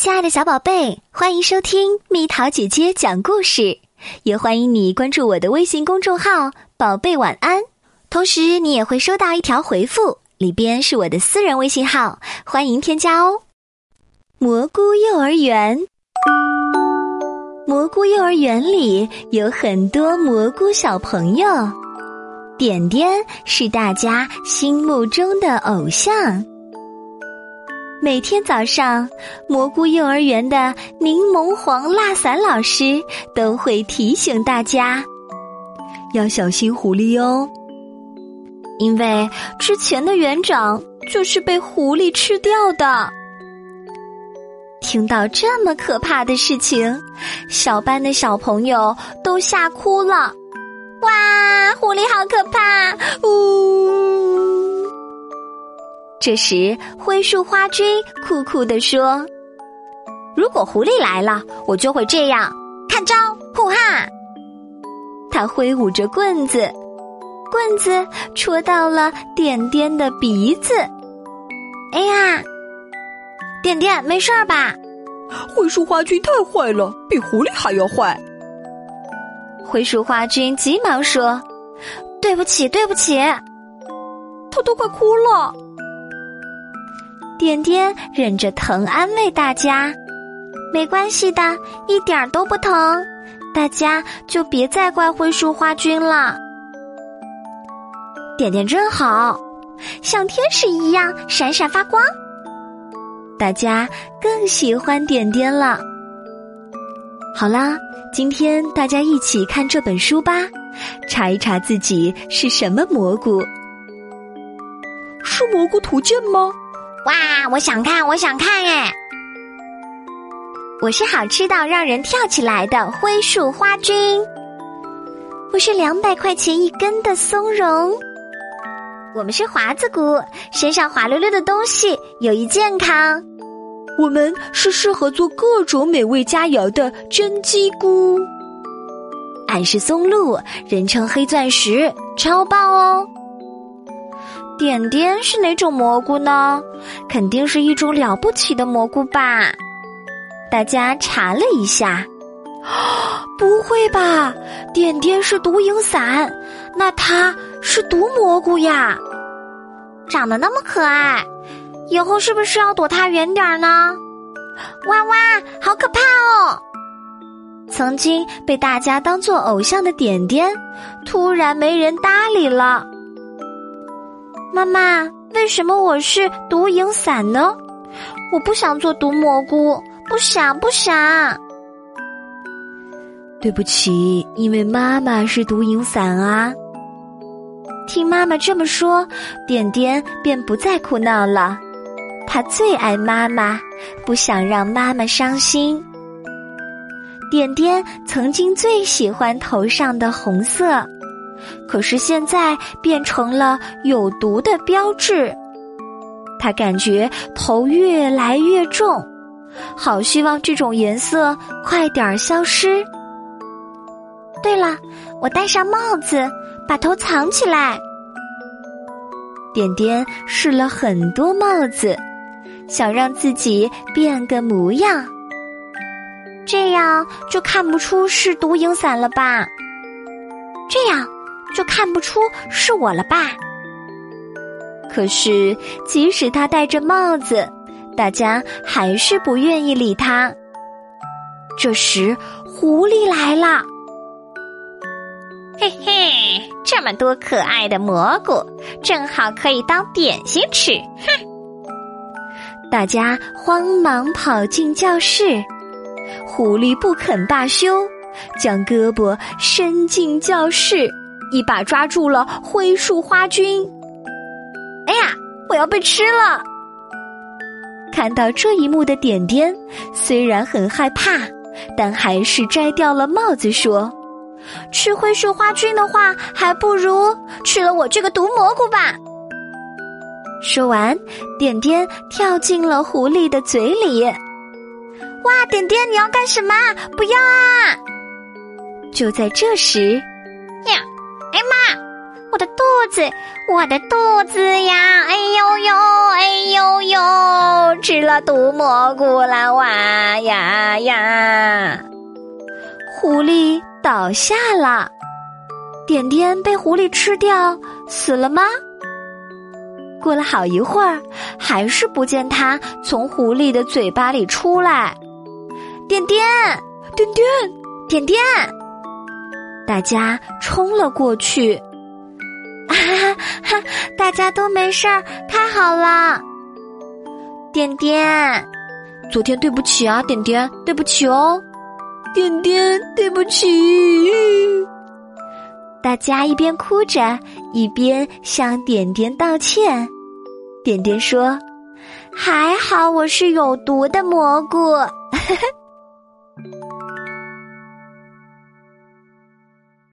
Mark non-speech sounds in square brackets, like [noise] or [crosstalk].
亲爱的小宝贝，欢迎收听蜜桃姐姐讲故事，也欢迎你关注我的微信公众号“宝贝晚安”。同时，你也会收到一条回复，里边是我的私人微信号，欢迎添加哦。蘑菇幼儿园，蘑菇幼儿园里有很多蘑菇小朋友，点点是大家心目中的偶像。每天早上，蘑菇幼儿园的柠檬黄蜡伞老师都会提醒大家要小心狐狸哦，因为之前的园长就是被狐狸吃掉的。听到这么可怕的事情，小班的小朋友都吓哭了。哇，狐狸好可怕！呜。这时，灰树花君酷酷地说：“如果狐狸来了，我就会这样，看招！呼哈！”他挥舞着棍子，棍子戳到了点点的鼻子。哎呀，点点，没事儿吧？灰树花君太坏了，比狐狸还要坏。灰树花君急忙说：“对不起，对不起。”他都快哭了。点点忍着疼安慰大家：“没关系的，一点都不疼，大家就别再怪灰树花君了。”点点真好，像天使一样闪闪发光，大家更喜欢点点了。好啦，今天大家一起看这本书吧，查一查自己是什么蘑菇？是蘑菇图鉴吗？哇，我想看，我想看哎！我是好吃到让人跳起来的灰树花菌，我是两百块钱一根的松茸，我们是华子菇，身上滑溜溜的东西有益健康。我们是适合做各种美味佳肴的真鸡菇，俺是松露，人称黑钻石，超棒哦！点点是哪种蘑菇呢？肯定是一种了不起的蘑菇吧？大家查了一下，[gasps] 不会吧？点点是毒蝇伞，那它是毒蘑菇呀？长得那么可爱，以后是不是要躲它远点儿呢？哇哇，好可怕哦！曾经被大家当做偶像的点点，突然没人搭理了。妈妈，为什么我是毒蝇伞呢？我不想做毒蘑菇，不想不想。对不起，因为妈妈是毒蝇伞啊。听妈妈这么说，点点便不再哭闹了。他最爱妈妈，不想让妈妈伤心。点点曾经最喜欢头上的红色。可是现在变成了有毒的标志，他感觉头越来越重，好希望这种颜色快点消失。对了，我戴上帽子，把头藏起来。点点试了很多帽子，想让自己变个模样，这样就看不出是毒蝇伞了吧？这样。就看不出是我了吧？可是，即使他戴着帽子，大家还是不愿意理他。这时，狐狸来了。嘿嘿，这么多可爱的蘑菇，正好可以当点心吃。哼！大家慌忙跑进教室，狐狸不肯罢休，将胳膊伸进教室。一把抓住了灰树花菌，哎呀，我要被吃了！看到这一幕的点点，虽然很害怕，但还是摘掉了帽子，说：“吃灰树花菌的话，还不如吃了我这个毒蘑菇吧。”说完，点点跳进了狐狸的嘴里。哇，点点，你要干什么？不要啊！就在这时。呀哎妈我的肚子，我的肚子呀！哎呦呦，哎呦呦，吃了毒蘑菇了哇呀呀！狐狸倒下了，点点被狐狸吃掉，死了吗？过了好一会儿，还是不见它从狐狸的嘴巴里出来。点点，点点，点点！大家冲了过去。哈哈，大家都没事儿，太好了。点点，昨天对不起啊，点点，对不起哦。点点，对不起。大家一边哭着，一边向点点道歉。点点说：“还好我是有毒的蘑菇。” [laughs]